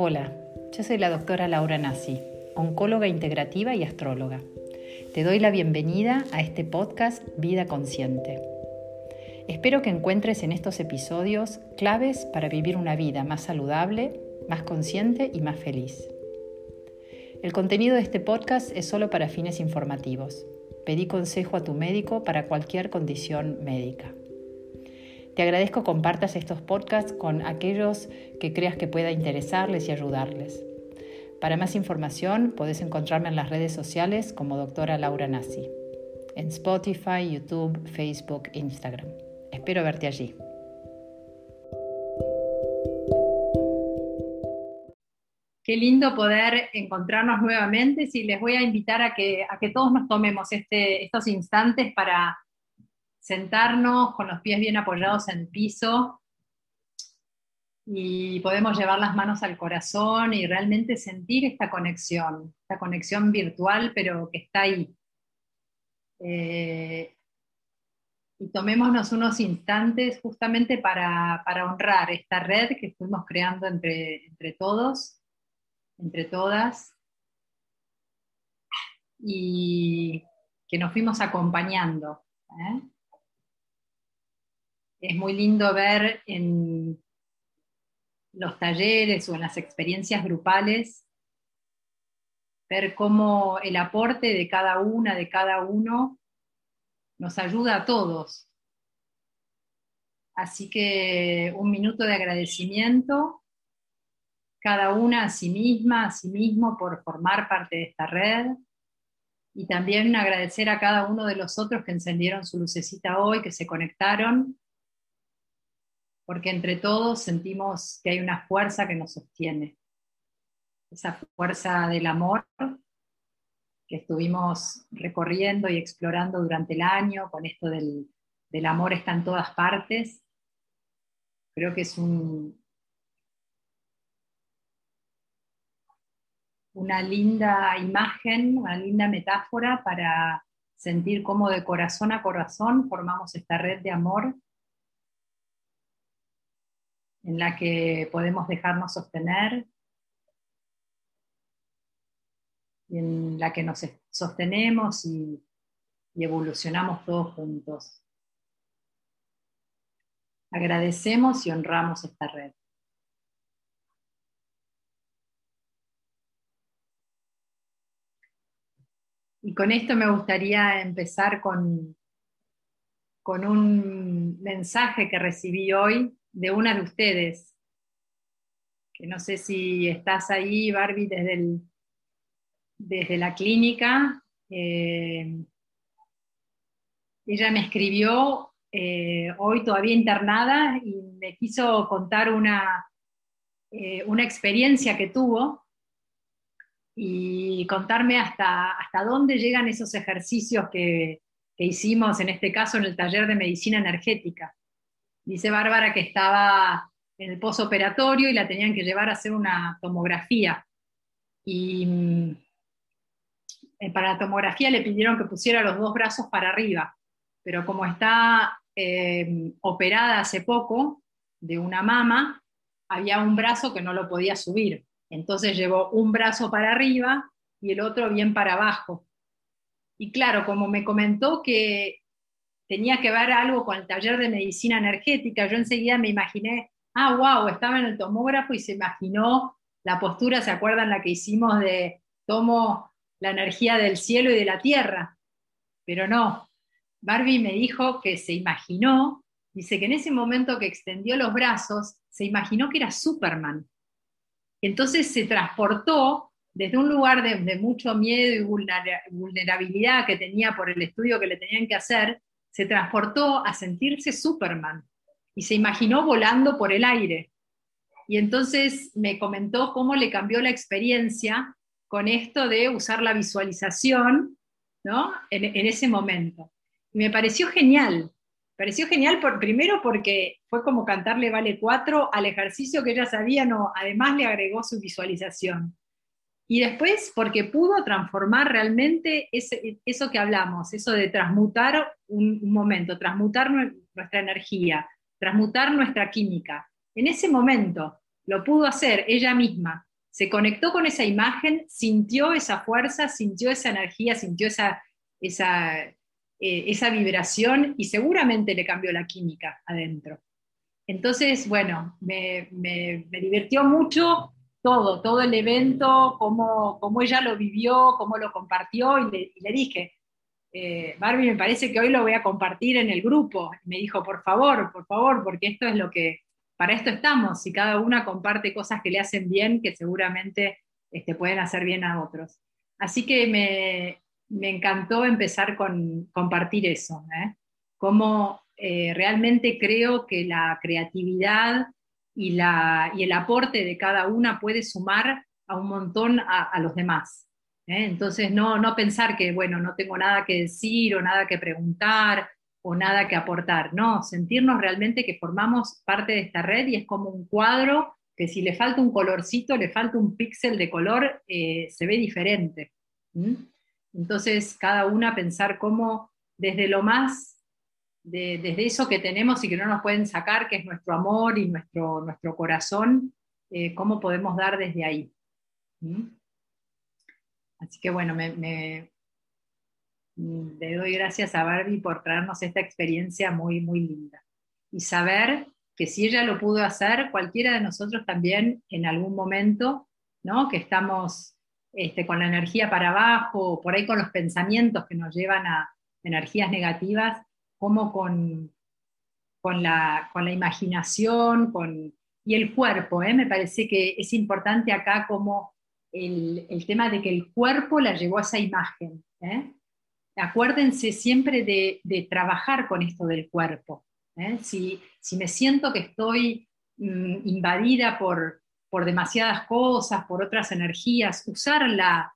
Hola, yo soy la doctora Laura Nassi, oncóloga integrativa y astróloga. Te doy la bienvenida a este podcast Vida Consciente. Espero que encuentres en estos episodios claves para vivir una vida más saludable, más consciente y más feliz. El contenido de este podcast es solo para fines informativos. Pedí consejo a tu médico para cualquier condición médica. Te agradezco compartas estos podcasts con aquellos que creas que pueda interesarles y ayudarles. Para más información puedes encontrarme en las redes sociales como doctora Laura Nassi, en Spotify, YouTube, Facebook, Instagram. Espero verte allí. Qué lindo poder encontrarnos nuevamente. Sí, les voy a invitar a que, a que todos nos tomemos este, estos instantes para sentarnos con los pies bien apoyados en el piso y podemos llevar las manos al corazón y realmente sentir esta conexión, esta conexión virtual, pero que está ahí. Eh, y tomémonos unos instantes justamente para, honrar esta red que fuimos creando entre, entre todos, entre todas, y que nos fuimos acompañando. ¿eh? Es muy lindo ver en los talleres o en las experiencias grupales, ver cómo el aporte de cada una, de cada uno, nos ayuda a todos. Así que un minuto de agradecimiento, cada una a sí misma, a sí mismo por formar parte de esta red. Y también agradecer a cada uno de los otros que encendieron su lucecita hoy, que se conectaron porque entre todos sentimos que hay una fuerza que nos sostiene, esa fuerza del amor que estuvimos recorriendo y explorando durante el año, con esto del, amor está en todas partes. Creo que es un, una linda imagen, una linda metáfora para sentir cómo de corazón a corazón formamos esta red de amor en la que podemos dejarnos sostener, en la que nos sostenemos y, y evolucionamos todos juntos. Agradecemos y honramos esta red. Y con esto me gustaría empezar con, con un mensaje que recibí hoy de una de ustedes, que no sé si estás ahí, Barbie, desde, desde la clínica. Eh, ella me escribió eh, hoy todavía internada y me quiso contar una, eh, una experiencia que tuvo y contarme hasta, hasta dónde llegan esos ejercicios que, que hicimos, en este caso en el taller de medicina energética. Dice Bárbara que estaba en el posoperatorio y la tenían que llevar a hacer una tomografía. Y mm, eh, para la tomografía le pidieron que pusiera los dos brazos para arriba, pero como está eh, operada hace poco de una mama, había un brazo que no lo podía subir. Entonces llevó un brazo para arriba y el otro bien para abajo. Y claro, como me comentó que tenía que ver algo con el taller de medicina energética, yo enseguida me imaginé, ah, wow, estaba en el tomógrafo y se imaginó la postura, ¿se acuerdan la que hicimos de tomo la energía del cielo y de la tierra? Pero no, Barbie me dijo que se imaginó, dice que en ese momento que extendió los brazos, se imaginó que era Superman. Entonces se transportó desde un lugar de, de mucho miedo y vulnerabilidad que tenía por el estudio que le tenían que hacer, se transportó a sentirse Superman y se imaginó volando por el aire. Y entonces me comentó cómo le cambió la experiencia con esto de usar la visualización ¿no? en, ese momento. Me pareció genial. Pareció genial por, primero porque fue como cantarle Vale 4 al ejercicio que ella sabía, no, además le agregó su visualización. Y después, porque pudo transformar realmente eso que hablamos, eso de transmutar un, momento, transmutar nuestra energía, transmutar nuestra química. En ese momento lo pudo hacer ella misma. se conectó con esa imagen, sintió esa fuerza, sintió esa energía, sintió esa, esa, eh, vibración y seguramente le cambió la química adentro. Entonces, bueno, me, me, divirtió mucho todo, todo el evento, cómo, cómo, ella lo vivió, cómo lo compartió y le, y dije, eh, Barbie, me parece que hoy lo voy a compartir en el grupo. me dijo, por favor, por favor, porque esto es lo que, para esto estamos, y cada una comparte cosas que le hacen bien, que seguramente este, pueden hacer bien a otros. Así que me, encantó empezar con compartir eso, ¿eh? cómo eh, realmente creo que la creatividad y, la, y, el aporte de cada una puede sumar a un montón a los demás. ¿eh? Entonces, no, no pensar que, bueno, no tengo nada que decir o nada que preguntar o nada que aportar, no, sentirnos realmente que formamos parte de esta red y es como un cuadro que si le falta un colorcito, le falta un píxel de color, eh, se ve diferente. Entonces, cada una pensar cómo desde lo más, desde eso que tenemos y que no nos pueden sacar, que es nuestro amor y nuestro, nuestro corazón, eh, cómo podemos dar desde ahí. Así que bueno, me, le doy gracias a Barbie por traernos esta experiencia muy, muy linda. Y saber que si ella lo pudo hacer, cualquiera de nosotros también en algún momento, ¿no? que estamos este, con la energía para abajo, por ahí con los pensamientos que nos llevan a energías negativas, como con, con, la, con la imaginación con, y el cuerpo. ¿eh? Me parece que es importante acá como el, tema de que el cuerpo la llevó a esa imagen. ¿eh? Acuérdense siempre de, trabajar con esto del cuerpo. ¿eh? Si, me siento que estoy mm, invadida por, por demasiadas cosas, por otras energías, usar la,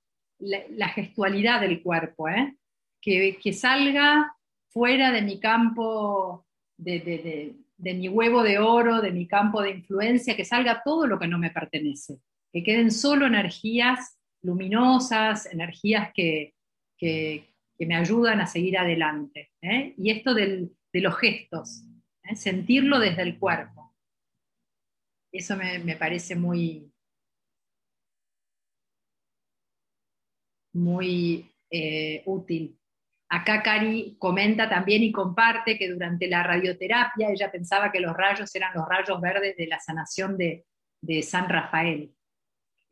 gestualidad del cuerpo, ¿eh? que, salga fuera de mi campo, de, mi huevo de oro, de mi campo de influencia, que salga todo lo que no me pertenece que queden solo energías luminosas, energías que, me ayudan a seguir adelante. ¿eh? Y esto de los gestos, ¿eh? sentirlo desde el cuerpo. Eso me, parece muy, muy eh, útil. Acá Cari comenta también y comparte que durante la radioterapia ella pensaba que los rayos eran los rayos verdes de la sanación de San Rafael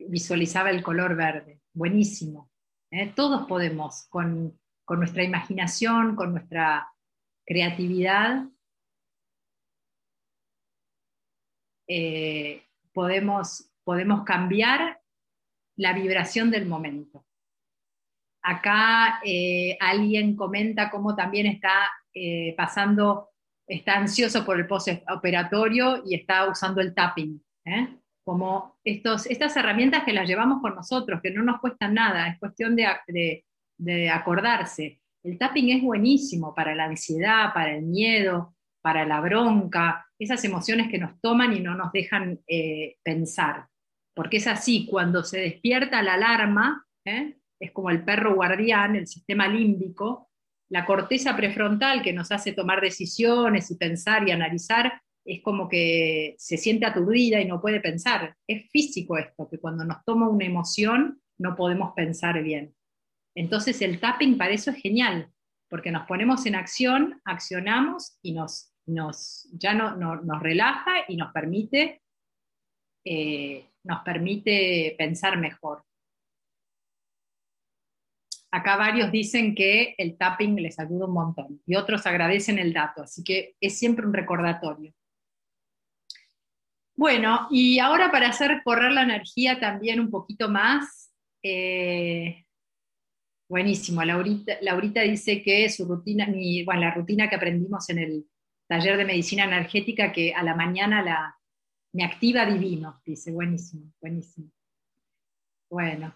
visualizaba el color verde. Buenísimo. ¿eh? Todos podemos, con, nuestra imaginación, con nuestra creatividad, eh, podemos, podemos cambiar la vibración del momento. Acá eh, alguien comenta cómo también está pasando, está ansioso por el postoperatorio y está usando el tapping como estos, estas herramientas que las llevamos con nosotros, que no nos cuestan nada, es cuestión de, acordarse. El tapping es buenísimo para la ansiedad, para el miedo, para la bronca, esas emociones que nos toman y no nos dejan eh, pensar. Porque es así, cuando se despierta la alarma, ¿eh? Es como el perro guardián, el sistema límbico, la corteza prefrontal que nos hace tomar decisiones y pensar y analizar, es como que se siente aturdida y no puede pensar. Es físico esto, que cuando nos toma una emoción no podemos pensar bien. Entonces el tapping para eso es genial, porque nos ponemos en acción, accionamos y nos, nos ya no, nos relaja y nos permite, eh, nos permite pensar mejor. Acá varios dicen que el tapping les ayuda un montón y otros agradecen el dato, así que es siempre un recordatorio. Bueno, y ahora para hacer correr la energía también un poquito más, eh, buenísimo, Laurita, Laurita, dice que su rutina, bueno, la rutina que aprendimos en el taller de medicina energética, que a la mañana la, me activa divino, dice, buenísimo, buenísimo. Bueno,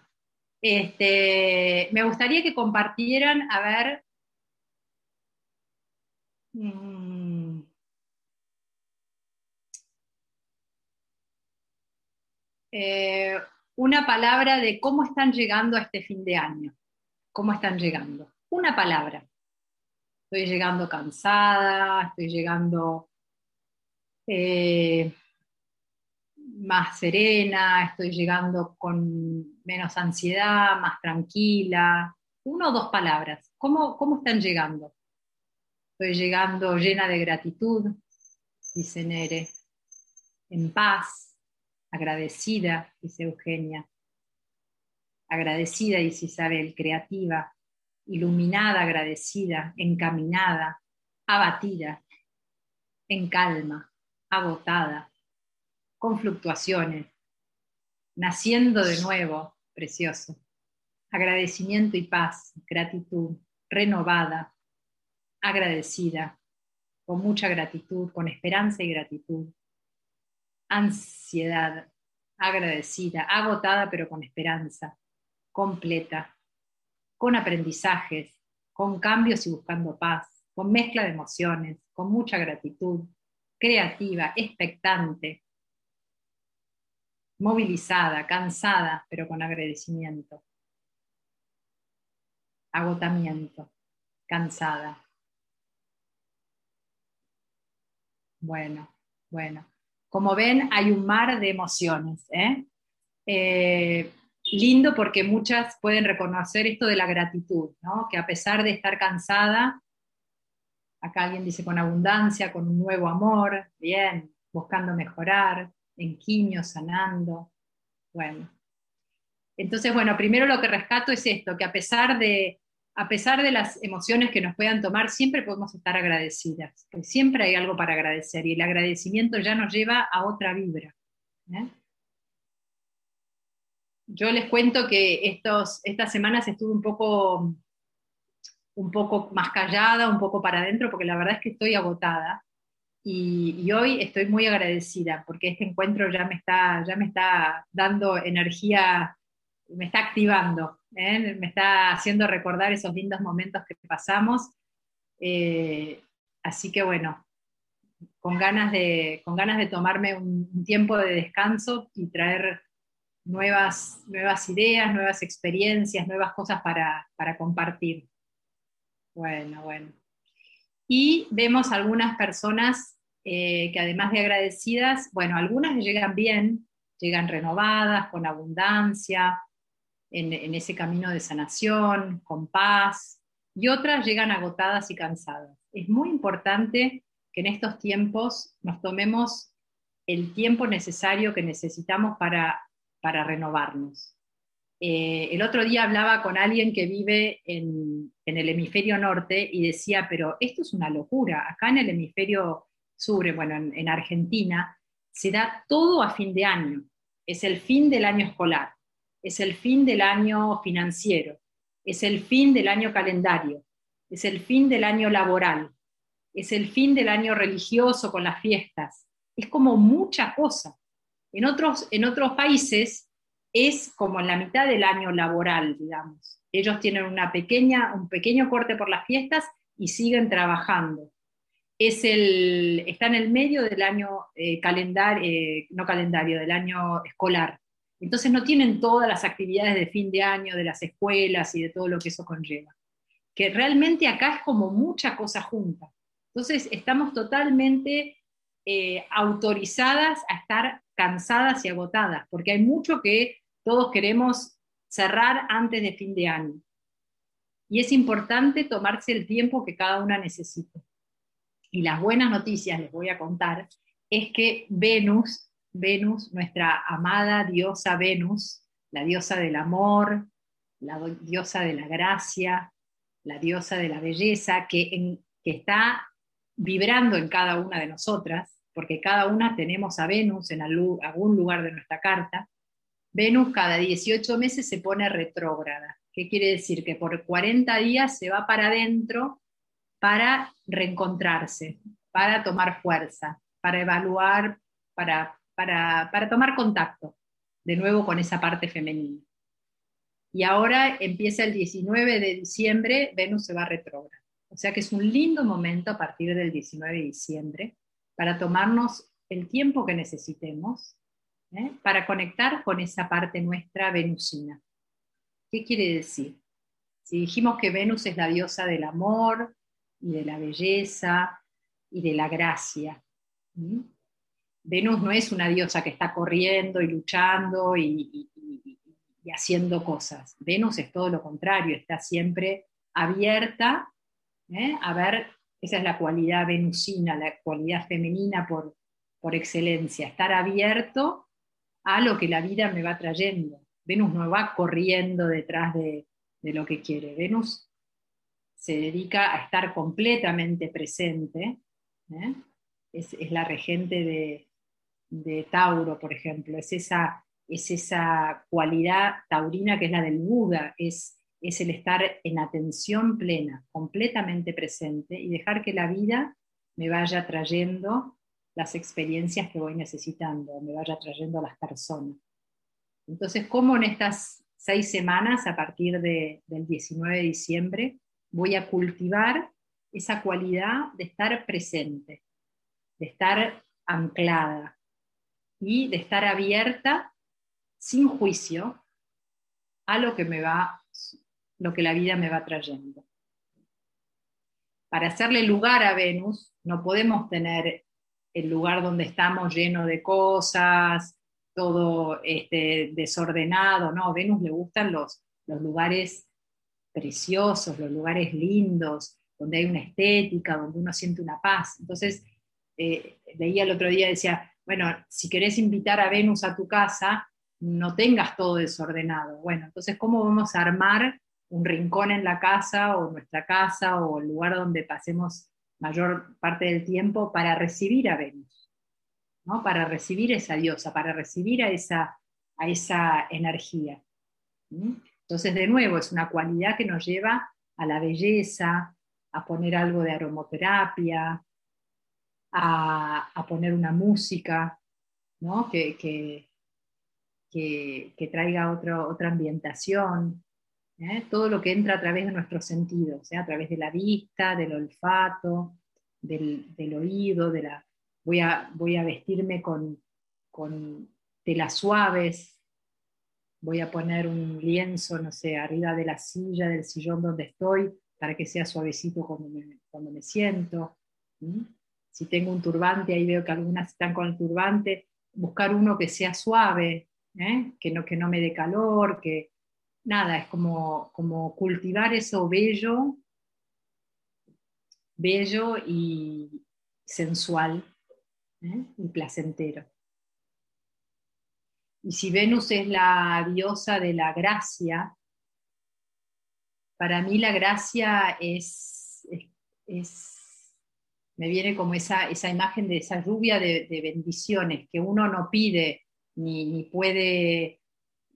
este, me gustaría que compartieran, a ver, mm, Eh, una palabra de cómo están llegando a este fin de año. ¿Cómo están llegando? Una palabra. Estoy llegando cansada, estoy llegando... Eh, más serena, estoy llegando con menos ansiedad, más tranquila. Una o dos palabras. ¿Cómo, cómo están llegando? Estoy llegando llena de gratitud, dice Nere, en paz, agradecida, dice Eugenia, agradecida, dice Isabel, creativa, iluminada, agradecida, encaminada, abatida, en calma, agotada, con fluctuaciones, naciendo de nuevo, precioso, agradecimiento y paz, gratitud, renovada, agradecida, con mucha gratitud, con esperanza y gratitud, ansiedad, agradecida, agotada pero con esperanza, completa, con aprendizajes, con cambios y buscando paz, con mezcla de emociones, con mucha gratitud, creativa, expectante, movilizada, cansada, pero con agradecimiento, agotamiento, cansada. Bueno, bueno. Como ven, hay un mar de emociones. ¿eh? Eh, lindo porque muchas pueden reconocer esto de la gratitud, ¿no? que a pesar de estar cansada, acá alguien dice con abundancia, con un nuevo amor, bien, buscando mejorar, en quimio, sanando. Bueno. Entonces, bueno, primero lo que rescato es esto, que a pesar de, a pesar de las emociones que nos puedan tomar, siempre podemos estar agradecidas, que siempre hay algo para agradecer y el agradecimiento ya nos lleva a otra vibra. ¿eh? Yo les cuento que estos, estas semanas estuve un poco, un poco más callada, un poco para adentro, porque la verdad es que estoy agotada. Y, hoy estoy muy agradecida porque este encuentro ya me está, ya me está dando energía, me está activando, ¿eh? me está haciendo recordar esos lindos momentos que pasamos. Eh, así que bueno, con ganas de, con ganas de tomarme un tiempo de descanso y traer nuevas, nuevas ideas, nuevas experiencias, nuevas cosas para, compartir. Bueno, bueno. Y vemos algunas personas eh, que además de agradecidas, bueno, algunas llegan bien, llegan renovadas, con abundancia, en, en, ese camino de sanación, con paz, y otras llegan agotadas y cansadas. Es muy importante que en estos tiempos nos tomemos el tiempo necesario que necesitamos para para renovarnos. Eh, el otro día hablaba con alguien que vive en, el hemisferio norte y decía, pero esto es una locura. Acá en el hemisferio sur, bueno, en, Argentina, se da todo a fin de año. Es el fin del año escolar, es el fin del año financiero, es el fin del año calendario, es el fin del año laboral, es el fin del año religioso con las fiestas. Es como mucha cosa. En otros, en otros países es como en la mitad del año laboral, digamos. Ellos tienen una pequeña, un pequeño corte por las fiestas y siguen trabajando. Es el, está en el medio del año eh, eh, no calendario, del año escolar. Entonces no tienen todas las actividades de fin de año de las escuelas y de todo lo que eso conlleva. Que realmente acá es como mucha cosa junta. Entonces estamos totalmente eh, autorizadas a estar cansadas y agotadas, porque hay mucho que todos queremos cerrar antes de fin de año. Y es importante tomarse el tiempo que cada una necesite. Y las buenas noticias, les voy a contar, es que Venus, Venus, nuestra amada diosa Venus, la diosa del amor, la diosa de la gracia, la diosa de la belleza, que, que está vibrando en cada una de nosotras, porque cada una tenemos a Venus en algún lugar de nuestra carta, Venus cada 18 meses se pone retrógrada. ¿Qué quiere decir? Que por 40 días se va para adentro para reencontrarse, para tomar fuerza, para evaluar, para, para, para tomar contacto de nuevo con esa parte femenina. Y ahora empieza el 19 de diciembre, Venus se va a retrógrada. O sea que es un lindo momento a partir del 19 de diciembre para tomarnos el tiempo que necesitemos ¿eh? para conectar con esa parte nuestra venusina. ¿Qué quiere decir? Si dijimos que Venus es la diosa del amor y de la belleza y de la gracia, Venus no es una diosa que está corriendo y luchando y, haciendo cosas. Venus es todo lo contrario, está siempre abierta ¿eh? a ver, esa es la cualidad venusina, la cualidad femenina por, por excelencia, estar abierto a lo que la vida me va trayendo. Venus no va corriendo detrás de, lo que quiere. Venus se dedica a estar completamente presente. ¿eh? Es, la regente de, Tauro, por ejemplo. Es esa, es esa cualidad taurina que es la del Buda, es, es el estar en atención plena, completamente presente y dejar que la vida me vaya trayendo las experiencias que voy necesitando, me vaya trayendo a las personas. Entonces, ¿cómo en estas seis semanas, a partir del 19 de diciembre, voy a cultivar esa cualidad de estar presente, de estar anclada y de estar abierta sin juicio a lo que me va, lo que la vida me va trayendo. Para hacerle lugar a Venus, no podemos tener el lugar donde estamos lleno de cosas, todo este, desordenado, ¿no? A Venus le gustan los, los lugares preciosos, los lugares lindos, donde hay una estética, donde uno siente una paz. Entonces, eh, leía el otro día, decía, bueno, si querés invitar a Venus a tu casa, no tengas todo desordenado. Bueno, entonces, ¿cómo vamos a armar un rincón en la casa o nuestra casa o el lugar donde pasemos mayor parte del tiempo para recibir a Venus, ¿no? para recibir esa diosa, para recibir a esa, a esa energía. Entonces, de nuevo, es una cualidad que nos lleva a la belleza, a poner algo de aromoterapia, a, poner una música ¿no? que, que, traiga otra ambientación, ¿eh? todo lo que entra a través de nuestros sentidos, ¿eh? a través de la vista, del olfato, del, oído, de la, voy, a, voy a vestirme con, con telas suaves, voy a poner un lienzo, no sé, arriba de la silla, del sillón donde estoy, para que sea suavecito cuando me, siento. Si tengo un turbante, ahí veo que algunas están con el turbante, buscar uno que sea suave, ¿eh? que, no, que no me dé calor, que, nada, es como, como cultivar eso bello, bello y sensual ¿eh? y placentero. Y si Venus es la diosa de la gracia, para mí la gracia es, me viene como esa, esa, imagen de esa lluvia de, bendiciones que uno no pide ni, ni puede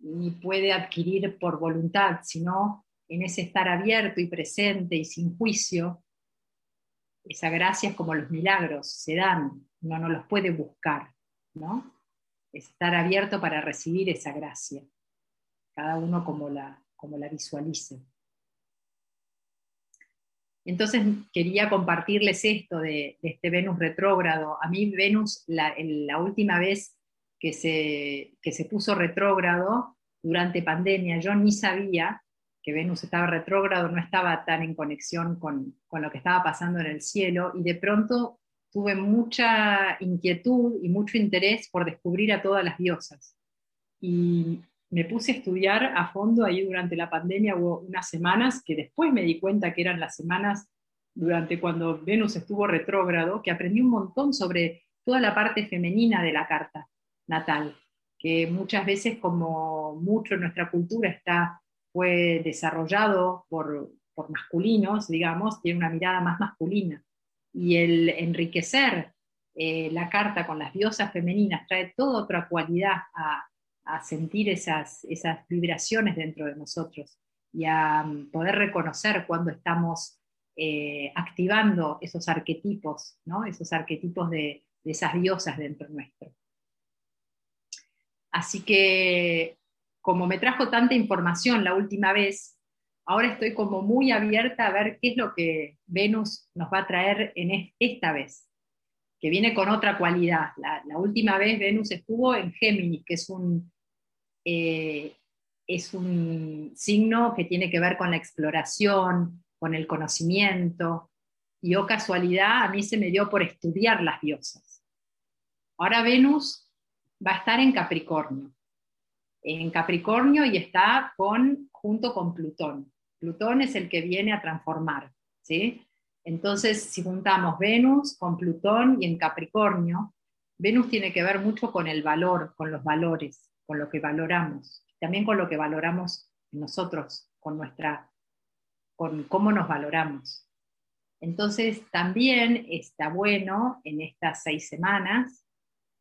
ni puede adquirir por voluntad, sino en ese estar abierto y presente y sin juicio, esa gracia es como los milagros, se dan, uno no los puede buscar, ¿no? Estar abierto para recibir esa gracia, cada uno como la, como la visualice. Entonces quería compartirles esto de, este Venus retrógrado. A mí Venus, la, la última vez que se, se puso retrógrado durante pandemia. Yo ni sabía que Venus estaba retrógrado, no estaba tan en conexión con, lo que estaba pasando en el cielo y de pronto tuve mucha inquietud y mucho interés por descubrir a todas las diosas. Y me puse a estudiar a fondo ahí durante la pandemia, hubo unas semanas que después me di cuenta que eran las semanas durante cuando Venus estuvo retrógrado, que aprendí un montón sobre toda la parte femenina de la carta natal, que muchas veces como mucho en nuestra cultura está, fue desarrollado por, masculinos, digamos, tiene una mirada más masculina. Y el enriquecer eh, la carta con las diosas femeninas trae toda otra cualidad a, sentir esas, esas vibraciones dentro de nosotros y a mm, poder reconocer cuando estamos eh, activando esos arquetipos, ¿no? esos arquetipos de, de esas diosas dentro nuestro. Así que como me trajo tanta información la última vez, ahora estoy como muy abierta a ver qué es lo que Venus nos va a traer en esta vez, que viene con otra cualidad. La, última vez Venus estuvo en Géminis, que es un, eh, es un signo que tiene que ver con la exploración, con el conocimiento, y o oh casualidad, a mí se me dio por estudiar las diosas. Ahora Venus va a estar en Capricornio. En Capricornio y está con, junto con Plutón. Plutón es el que viene a transformar. ¿sí? Entonces, si juntamos Venus con Plutón y en Capricornio, Venus tiene que ver mucho con el valor, con los valores, con lo que valoramos, también con lo que valoramos nosotros, con nuestra, con cómo nos valoramos. Entonces, también está bueno en estas seis semanas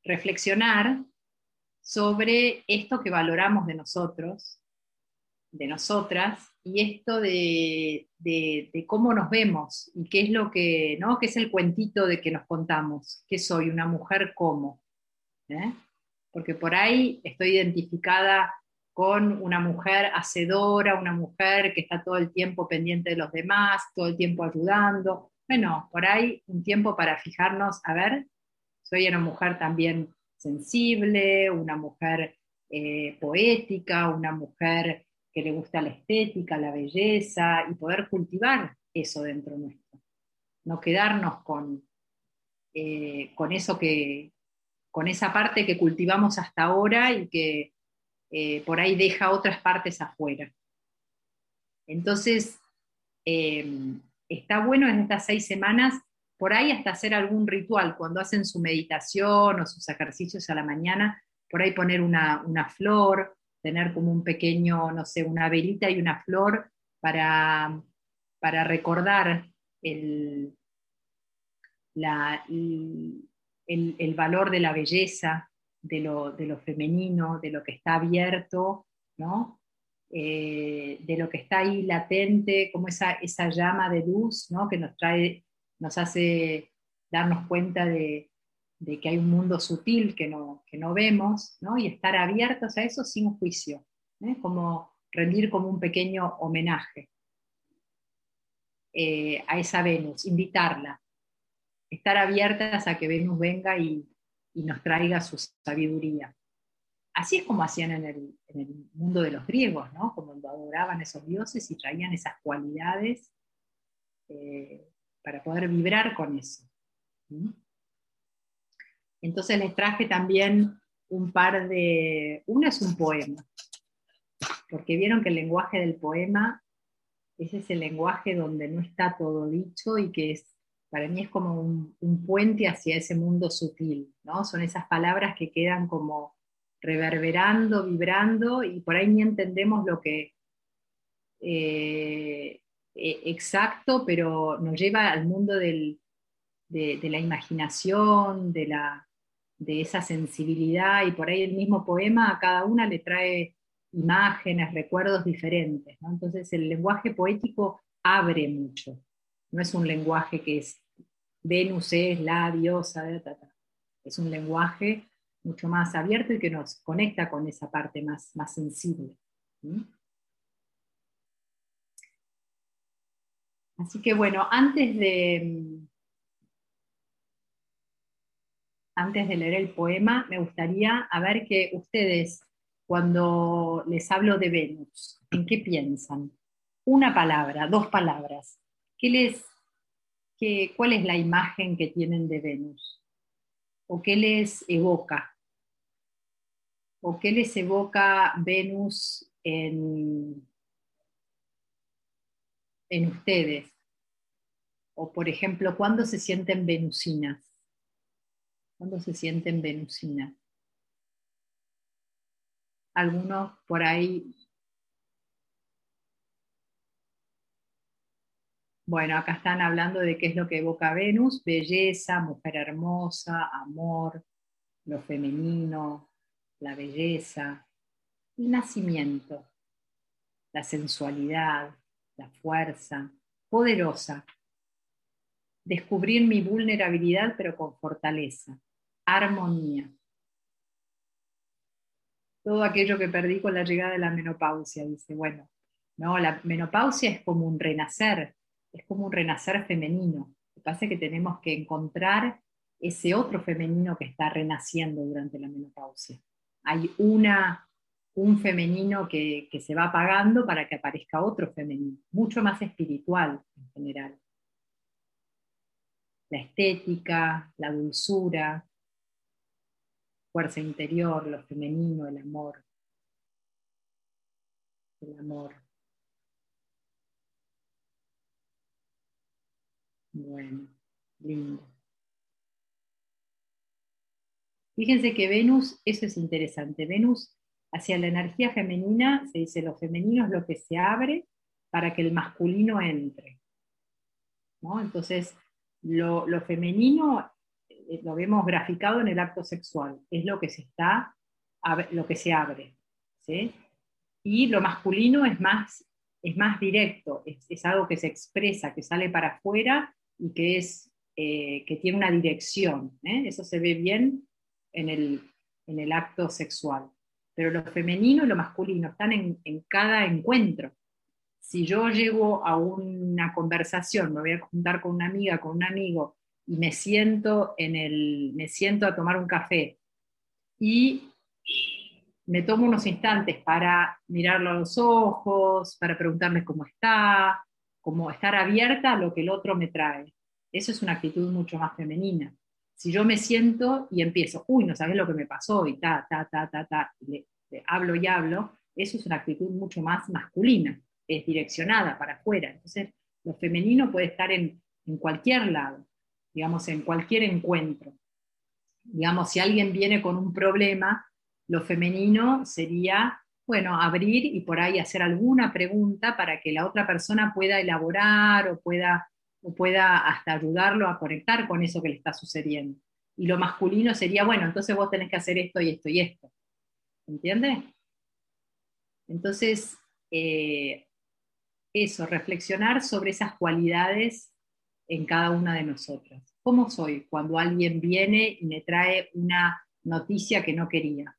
reflexionar sobre esto que valoramos de nosotros, de nosotras, y esto de, cómo nos vemos y qué es lo que, ¿no? ¿Qué es el cuentito de que nos contamos? ¿Qué soy? ¿Una mujer cómo? ¿Eh? Porque por ahí estoy identificada con una mujer hacedora, una mujer que está todo el tiempo pendiente de los demás, todo el tiempo ayudando. Bueno, por ahí un tiempo para fijarnos, a ver, soy una mujer también sensible, una mujer eh, poética, una mujer que le gusta la estética, la belleza, y poder cultivar eso dentro nuestro. No quedarnos con, eh, con eso que, con esa parte que cultivamos hasta ahora y que eh, por ahí deja otras partes afuera. Entonces, eh, está bueno en estas seis semanas, por ahí hasta hacer algún ritual, cuando hacen su meditación o sus ejercicios a la mañana, por ahí poner una, flor, tener como un pequeño, no sé, una velita y una flor para, para recordar el, el valor de la belleza, de lo, femenino, de lo que está abierto, ¿no? Eh, de lo que está ahí latente, como esa, esa llama de luz ¿no? que nos, trae, nos hace darnos cuenta de, que hay un mundo sutil que no, que no vemos, ¿no? y estar abiertos a eso sin juicio, ¿eh? como rendir como un pequeño homenaje eh, a esa Venus, invitarla, estar abiertas a que Venus venga y, y nos traiga su sabiduría. Así es como hacían en el, mundo de los griegos, ¿no? Como adoraban esos dioses y traían esas cualidades eh, para poder vibrar con eso. Entonces les traje también un par de... Uno es un poema, porque vieron que el lenguaje del poema ese es el lenguaje donde no está todo dicho y que es para mí es como un, puente hacia ese mundo sutil, ¿no? Son esas palabras que quedan como reverberando, vibrando, y por ahí ni entendemos lo que eh, e, exacto, pero nos lleva al mundo de, la imaginación, de, la, de esa sensibilidad, y por ahí el mismo poema a cada una le trae imágenes, recuerdos diferentes. Entonces el lenguaje poético abre mucho no es un lenguaje que es Venus es la diosa, de es un lenguaje mucho más abierto y que nos conecta con esa parte más, más sensible. Así que bueno, antes de, antes de leer el poema, me gustaría a ver que ustedes, cuando les hablo de Venus, ¿en qué piensan? Una palabra, dos palabras. ¿Qué les, qué, ¿Cuál es la imagen que tienen de Venus? ¿O qué les evoca? ¿O qué les evoca Venus en, en ustedes? O por ejemplo, ¿cuándo se sienten venusinas? ¿Cuándo se sienten venusinas? Algunos por ahí Bueno, acá están hablando de qué es lo que evoca Venus, belleza, mujer hermosa, amor, lo femenino, la belleza, el nacimiento, la sensualidad, la fuerza, poderosa, descubrir mi vulnerabilidad pero con fortaleza, armonía. Todo aquello que perdí con la llegada de la menopausia, dice, bueno, no, la menopausia es como un renacer, es como un renacer femenino. Lo que pasa es que tenemos que encontrar ese otro femenino que está renaciendo durante la menopausia. Hay una, un femenino que, que se va apagando para que aparezca otro femenino, mucho más espiritual en general. La estética, la dulzura, fuerza interior, lo femenino, el amor. El amor. Bueno, lindo. Fíjense que Venus, eso es interesante, Venus hacia la energía femenina, se dice lo femenino es lo que se abre para que el masculino entre. Entonces, lo, femenino eh, lo vemos graficado en el acto sexual, es lo que se está, lo que se abre. Y lo masculino es más, es más directo, es, algo que se expresa, que sale para afuera y que, es, eh, que tiene una dirección. ¿eh? Eso se ve bien en el, en el acto sexual pero lo femenino y lo masculino están en, cada encuentro. Si yo llego a una conversación, me voy a juntar con una amiga, con un amigo, y me siento, en el, me siento a tomar un café y me tomo unos instantes para mirarlo a los ojos, para preguntarle cómo está, como estar abierta a lo que el otro me trae. Eso es una actitud mucho más femenina. Si yo me siento y empiezo, uy, no sabes lo que me pasó y ta, ta, ta, ta, ta, le, hablo y hablo, eso es una actitud mucho más masculina, es direccionada para afuera. Entonces, lo femenino puede estar en, en cualquier lado, digamos, en cualquier encuentro. Digamos, si alguien viene con un problema, lo femenino sería, bueno, abrir y por ahí hacer alguna pregunta para que la otra persona pueda elaborar o pueda o pueda hasta ayudarlo a conectar con eso que le está sucediendo. Y lo masculino sería, bueno, entonces vos tenés que hacer esto y esto y esto. ¿Entiendes? Entonces, eh, eso, reflexionar sobre esas cualidades en cada una de nosotras. ¿Cómo soy cuando alguien viene y me trae una noticia que no quería?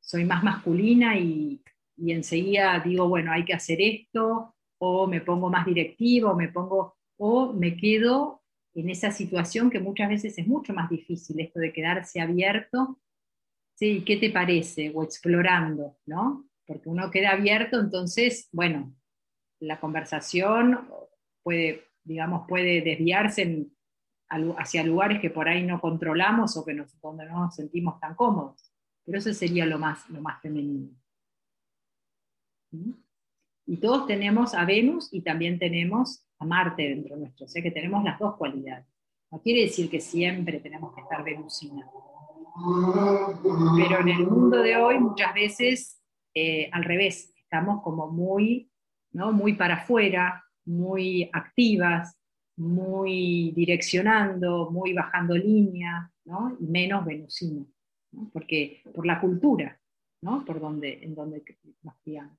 Soy más masculina y, enseguida digo, bueno, hay que hacer esto, o me pongo más directivo, o me pongo o me quedo en esa situación que muchas veces es mucho más difícil, esto de quedarse abierto, ¿sí? ¿Qué te parece? O explorando, ¿no? Porque uno queda abierto, entonces, bueno, la conversación puede, digamos, puede desviarse hacia lugares que por ahí no controlamos o que donde no nos sentimos tan cómodos. Pero eso sería lo más, lo más femenino. ¿Mm? Y todos tenemos a Venus y también tenemos a Marte dentro nuestro, o sea que tenemos las dos cualidades. No quiere decir que siempre tenemos que estar venusina. Pero en el mundo de hoy muchas veces eh, al revés, estamos como muy, muy para afuera, muy activas, muy direccionando, muy bajando línea, ¿no? y menos venusina, porque por la cultura, ¿no? por donde, en donde nos criamos.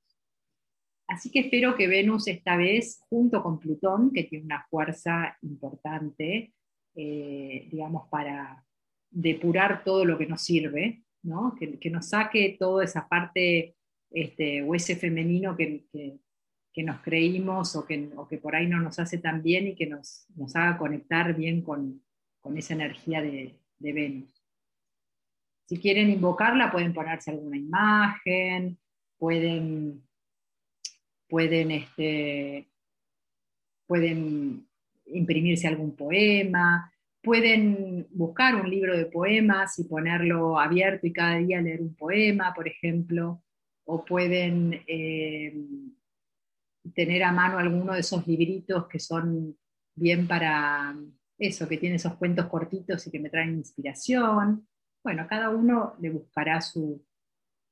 Así que espero que Venus esta vez, junto con Plutón, que tiene una fuerza importante, eh, digamos, para depurar todo lo que nos sirve, ¿no? que, nos saque toda esa parte este, o ese femenino que, nos creímos o que, que, por ahí no nos hace tan bien y que nos, haga conectar bien con, esa energía de, de Venus. Si quieren invocarla, pueden ponerse alguna imagen, pueden pueden, este, pueden imprimirse algún poema, pueden buscar un libro de poemas y ponerlo abierto y cada día leer un poema, por ejemplo, o pueden eh, tener a mano alguno de esos libritos que son bien para eso, que tienen esos cuentos cortitos y que me traen inspiración. Bueno, cada uno le buscará su,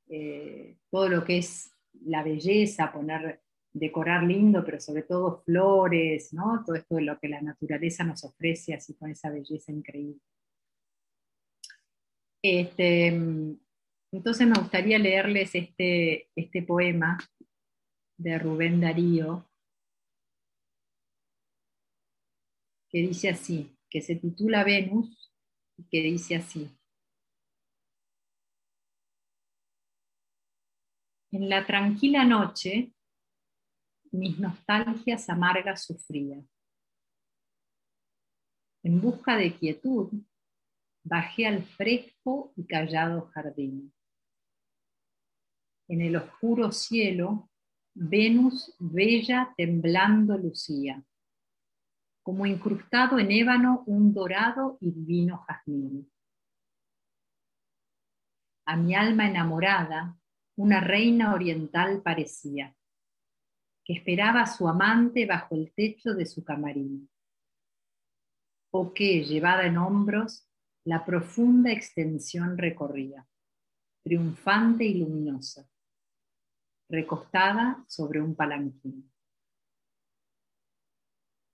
eh, todo lo que es la belleza, poner decorar lindo, pero sobre todo flores, ¿no? Todo esto de lo que la naturaleza nos ofrece así con esa belleza increíble. Este, entonces me gustaría leerles este, este poema de Rubén Darío, que dice así, que se titula Venus, y que dice así. En la tranquila noche, mis nostalgias amargas sufría. En busca de quietud, bajé al fresco y callado jardín. En el oscuro cielo, Venus bella temblando lucía, como incrustado en ébano un dorado y divino jazmín. a mi alma enamorada, una reina oriental parecía, que esperaba a su amante bajo el techo de su camarín, o que, llevada en hombros, la profunda extensión recorría, triunfante y luminosa, recostada sobre un palanquín.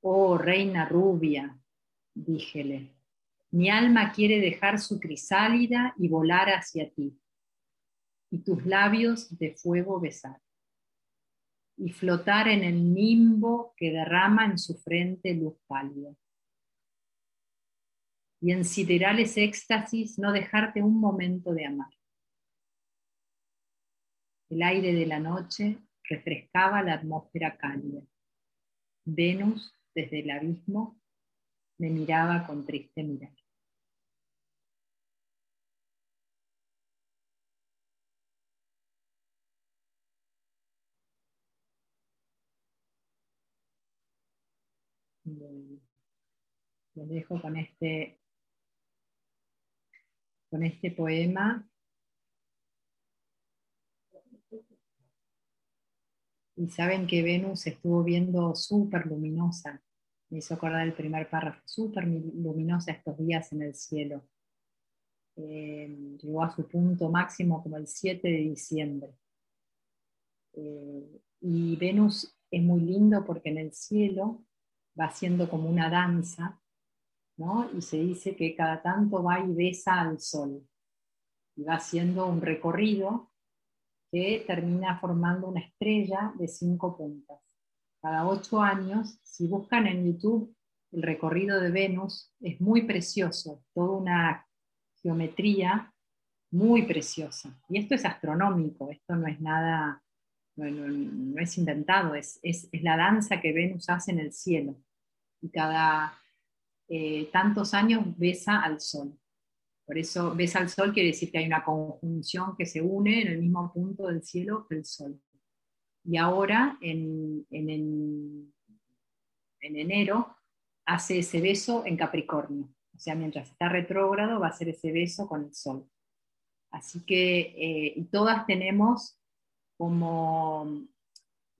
Oh, reina rubia, díjele, mi alma quiere dejar su crisálida y volar hacia ti, y tus labios de fuego besar, y flotar en el nimbo que derrama en su frente luz pálida. Y en siderales éxtasis no dejarte un momento de amar. El aire de la noche refrescaba la atmósfera cálida. Venus, desde el abismo, me miraba con triste mirada. Lo dejo con este, con este poema. Y saben que Venus estuvo viendo súper luminosa. Me hizo acordar el primer párrafo, súper luminosa estos días en el cielo. Eh, llegó a su punto máximo como el 7 de diciembre. Eh, y Venus es muy lindo porque en el cielo va haciendo como una danza, ¿no? Y se dice que cada tanto va y besa al sol. Y va haciendo un recorrido que termina formando una estrella de cinco puntas. Cada ocho años, si buscan en YouTube el recorrido de Venus, es muy precioso, toda una geometría muy preciosa. Y esto es astronómico, esto no es nada no, es inventado, es, es, la danza que Venus hace en el cielo. Y cada eh, tantos años besa al Sol. Por eso besa al Sol quiere decir que hay una conjunción que se une en el mismo punto del cielo que el Sol. Y ahora, en, en, en, enero, hace ese beso en Capricornio. O sea, mientras está retrógrado, va a hacer ese beso con el Sol. Así que eh, todas tenemos como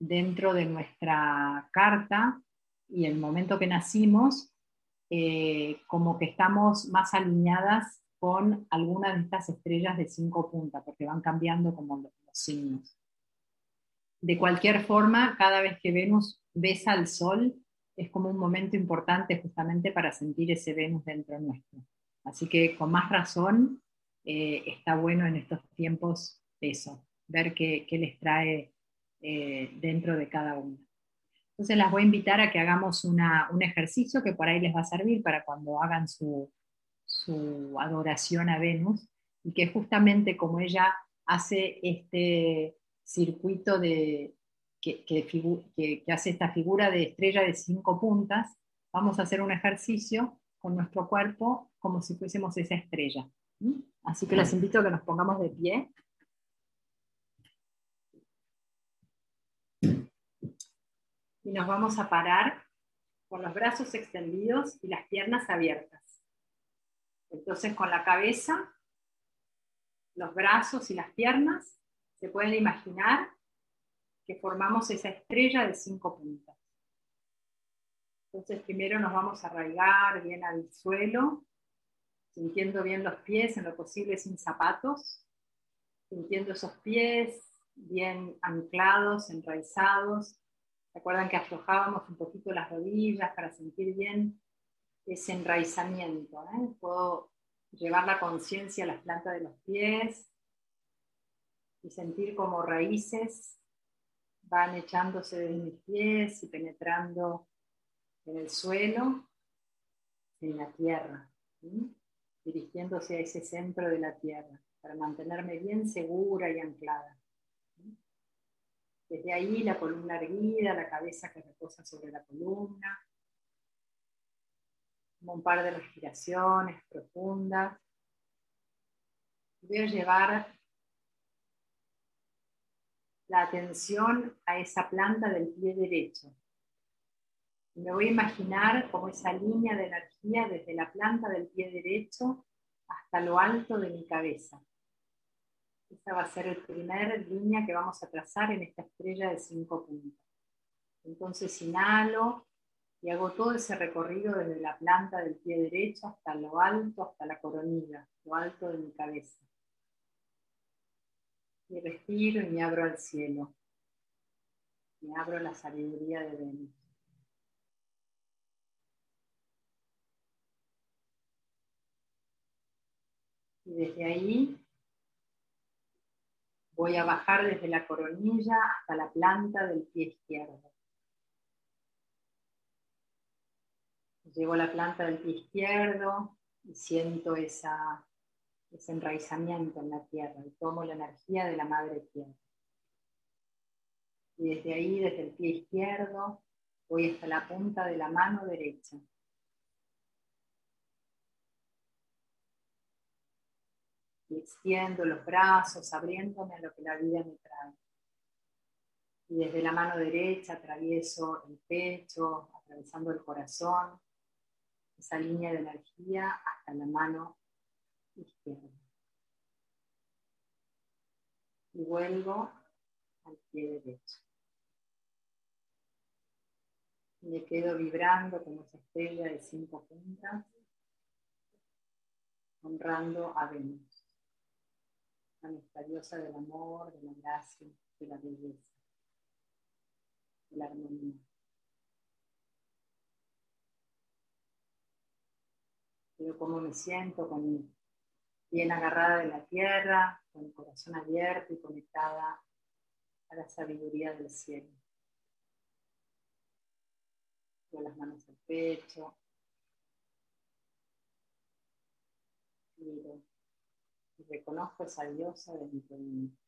dentro de nuestra carta y el momento que nacimos, eh, como que estamos más alineadas con algunas de estas estrellas de cinco puntas, porque van cambiando como los, signos. De cualquier forma, cada vez que Venus besa al Sol, es como un momento importante justamente para sentir ese Venus dentro nuestro. Así que con más razón eh, está bueno en estos tiempos eso, ver qué, les trae eh, dentro de cada uno. Entonces las voy a invitar a que hagamos un ejercicio que por ahí les va a servir para cuando hagan su, adoración a Venus y que justamente como ella hace este circuito de, que, que, hace esta figura de estrella de cinco puntas, vamos a hacer un ejercicio con nuestro cuerpo como si fuésemos esa estrella. Así que les invito a que nos pongamos de pie. y nos vamos a parar con los brazos extendidos y las piernas abiertas. Entonces con la cabeza, los brazos y las piernas, se pueden imaginar que formamos esa estrella de cinco puntas. Entonces primero nos vamos a arraigar bien al suelo, sintiendo bien los pies en lo posible sin zapatos, sintiendo esos pies bien anclados, enraizados, Recuerdan que aflojábamos un poquito las rodillas para sentir bien ese enraizamiento. ¿eh? Puedo llevar la conciencia a las plantas de los pies y sentir como raíces van echándose de mis pies y penetrando en el suelo, en la tierra, dirigiéndose a ese centro de la tierra para mantenerme bien segura y anclada. Desde ahí la columna erguida, la cabeza que reposa sobre la columna. Un par de respiraciones profundas. Voy a llevar la atención a esa planta del pie derecho. me voy a imaginar como esa línea de energía desde la planta del pie derecho hasta lo alto de mi cabeza. Esa va a ser la primera línea que vamos a trazar en esta estrella de cinco puntas. Entonces inhalo y hago todo ese recorrido desde la planta del pie derecho hasta lo alto, hasta la coronilla, lo alto de mi cabeza. Y respiro y me abro al cielo. Me abro la sabiduría de Venus. Y desde ahí voy a bajar desde la coronilla hasta la planta del pie izquierdo. Llevo la planta del pie izquierdo y siento esa, ese enraizamiento en la tierra y tomo la energía de la madre tierra. Y desde ahí, desde el pie izquierdo, voy hasta la punta de la mano derecha. Y extiendo los brazos, abriéndome a lo que la vida me trae. Y desde la mano derecha atravieso el pecho, atravesando el corazón, esa línea de energía hasta la mano izquierda. Y vuelvo al pie derecho. Y me quedo vibrando como esa estrella de cinco puntas, honrando a Venus, a nuestra diosa del amor, de la gracia, de la belleza, de la armonía. Veo cómo me siento con bien agarrada de la tierra, con el corazón abierto y conectada a la sabiduría del cielo. Con las manos al pecho. Miro y reconozco esa diosa de mi mí.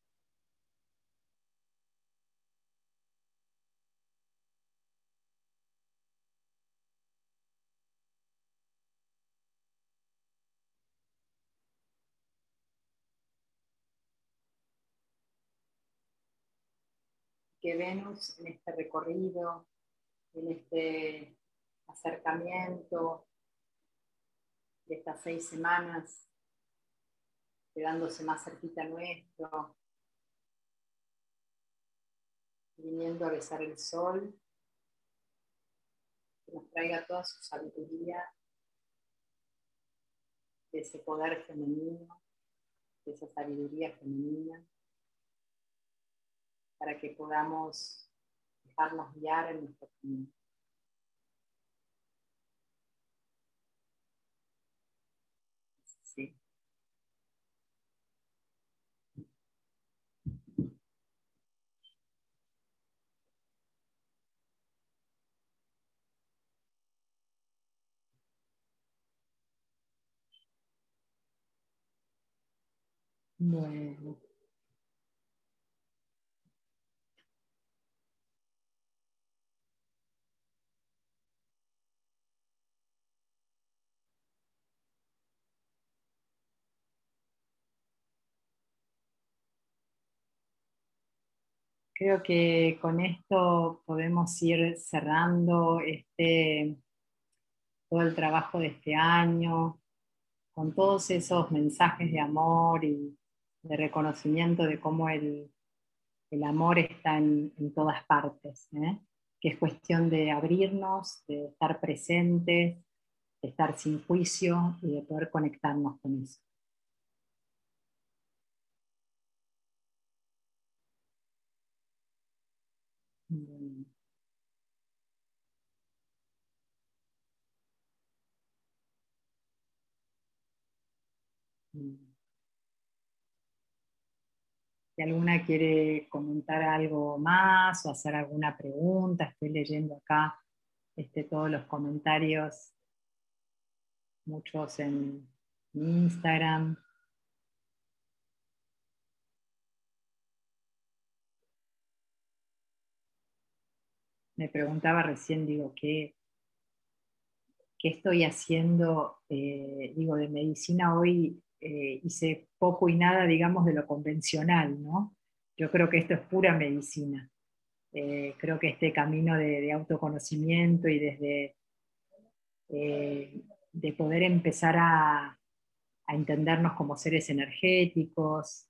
Que Venus en este recorrido, en este acercamiento de estas seis semanas, quedándose más cerquita nuestro, viniendo a besar el sol, que nos traiga toda su sabiduría, de ese poder femenino, de esa sabiduría femenina para que podamos dejarnos guiar en nuestro camino. Sí. Bueno. Creo que con esto podemos ir cerrando este, todo el trabajo de este año, con todos esos mensajes de amor y de reconocimiento de cómo el, amor está en, todas partes, ¿eh? que es cuestión de abrirnos, de estar presentes, de estar sin juicio y de poder conectarnos con eso. Si alguna quiere comentar algo más o hacer alguna pregunta, estoy leyendo acá este, todos los comentarios, muchos en Instagram. Me preguntaba recién, digo, ¿qué, qué estoy haciendo? Eh, digo, de medicina hoy eh, hice poco y nada, digamos, de lo convencional, ¿no? Yo creo que esto es pura medicina. Eh, creo que este camino de, autoconocimiento y desde eh, de poder empezar a, a, entendernos como seres energéticos,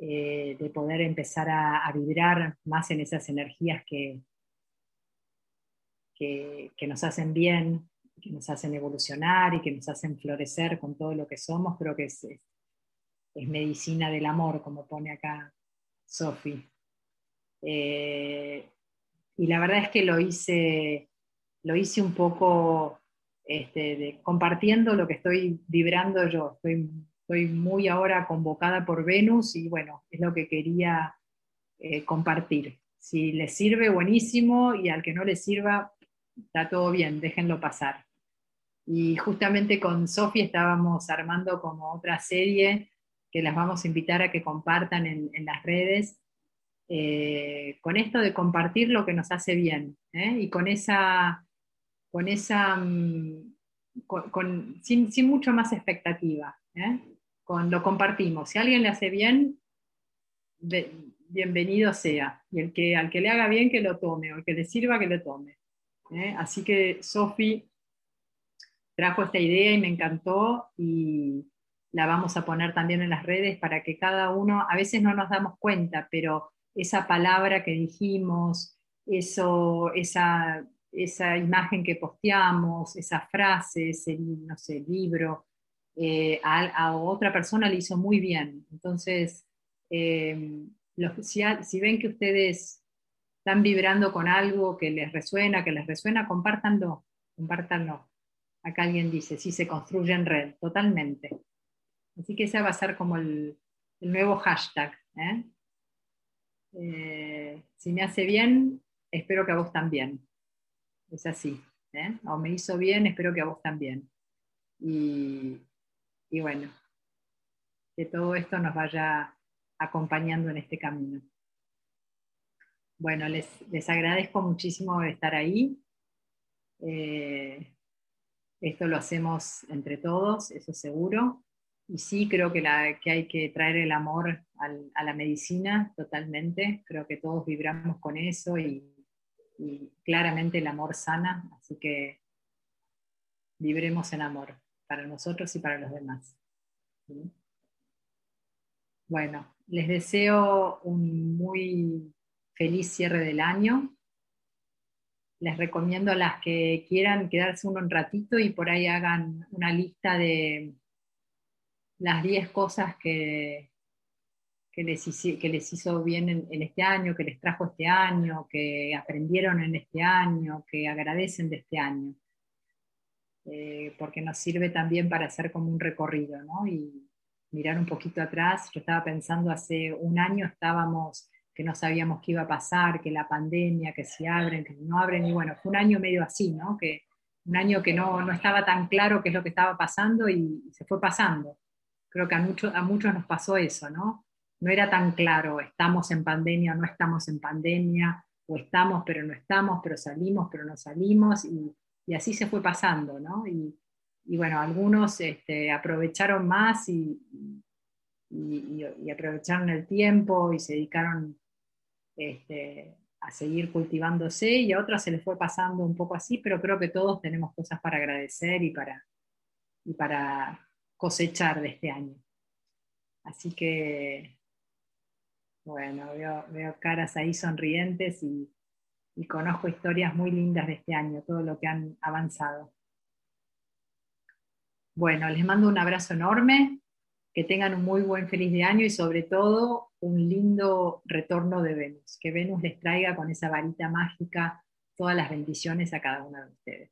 de poder empezar a, vibrar más en esas energías que, que, nos hacen bien, que nos hacen evolucionar y que nos hacen florecer con todo lo que somos, creo que es, es, medicina del amor, como pone acá Sofi. Eh, y la verdad es que lo hice, lo hice un poco este, compartiendo lo que estoy vibrando yo. Estoy, estoy, muy ahora convocada por Venus y bueno, es lo que quería eh, compartir. Si les sirve, buenísimo, y al que no le sirva, está todo bien, déjenlo pasar. Y justamente con Sofía estábamos armando como otra serie que las vamos a invitar a que compartan en, las redes, eh, con esto de compartir lo que nos hace bien, ¿eh? y con esa, con esa, mm, con, sin, mucho más expectativa, ¿eh? con lo compartimos. Si a alguien le hace bien, bienvenido sea, y el que, al que le haga bien que lo tome, o el que le sirva que lo tome. ¿eh? Así que Sofi trajo esta idea y me encantó y la vamos a poner también en las redes para que cada uno, a veces no nos damos cuenta, pero esa palabra que dijimos, eso, esa, esa imagen que posteamos, esa frase, ese no sé, libro, eh, a, otra persona le hizo muy bien. Entonces, eh, si, si, ven que ustedes están vibrando con algo que les resuena, que les resuena, compártanlo, compártanlo. Acá alguien dice, sí, se construye en red, totalmente. Así que ese va a ser como el, nuevo hashtag. ¿eh? Eh, si me hace bien, espero que a vos también. Es así. ¿eh? O me hizo bien, espero que a vos también. Y, y bueno, que todo esto nos vaya acompañando en este camino. Bueno, les, agradezco muchísimo estar ahí. Esto lo hacemos entre todos, eso seguro. Y sí, creo que, hay que traer el amor a la medicina totalmente. Creo que todos vibramos con eso y, claramente el amor sana. Así que vibremos en amor para nosotros y para los demás. Bueno, les deseo un muy feliz cierre del año. Les recomiendo a las que quieran quedarse un ratito y por ahí hagan una lista de las 10 cosas que, que, les, que les hizo bien en, este año, que les trajo este año, que aprendieron en este año, que agradecen de este año. Eh, porque nos sirve también para hacer como un recorrido, ¿no? Y mirar un poquito atrás. Yo estaba pensando hace un año estábamos que no sabíamos qué iba a pasar, que la pandemia, que si abren, que no abren, y bueno, fue un año medio así, ¿no? Que, un año que no, no estaba tan claro qué es lo que estaba pasando y, se fue pasando. Creo que a, muchos a muchos nos pasó eso, ¿no? No era tan claro, estamos en pandemia o no estamos en pandemia, o estamos pero no estamos, pero salimos pero no salimos, y, así se fue pasando, ¿no? Y, bueno, algunos este, aprovecharon más y, aprovecharon el tiempo y se dedicaron este, a seguir cultivándose y a otras se les fue pasando un poco así, pero creo que todos tenemos cosas para agradecer y para, y para cosechar de este año. Así que, bueno, veo, caras ahí sonrientes y conozco historias muy lindas de este año, todo lo que han avanzado. Bueno, les mando un abrazo enorme que tengan un muy buen feliz de año y sobre todo un lindo retorno de Venus, que Venus les traiga con esa varita mágica todas las bendiciones a cada una de ustedes.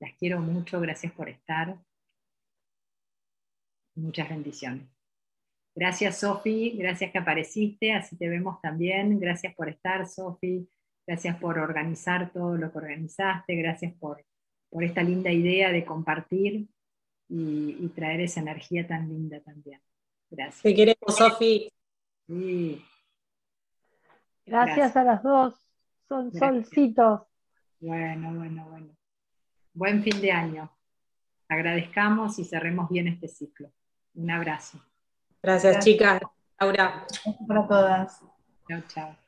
Las quiero mucho, gracias por estar. Muchas bendiciones. Gracias Sofi, gracias que apareciste, así te vemos también. Gracias por estar Sofi, gracias por organizar todo lo que organizaste, gracias por, por esta linda idea de compartir y, traer esa energía tan linda también. Gracias. Te queremos, Sofi. Sí. Gracias, a las dos. Son solcitos. Bueno, bueno, bueno. Buen fin de año. Agradezcamos y cerremos bien este ciclo. Un abrazo. Gracias, chicas. Laura. Gracias para todas. Chao, chao.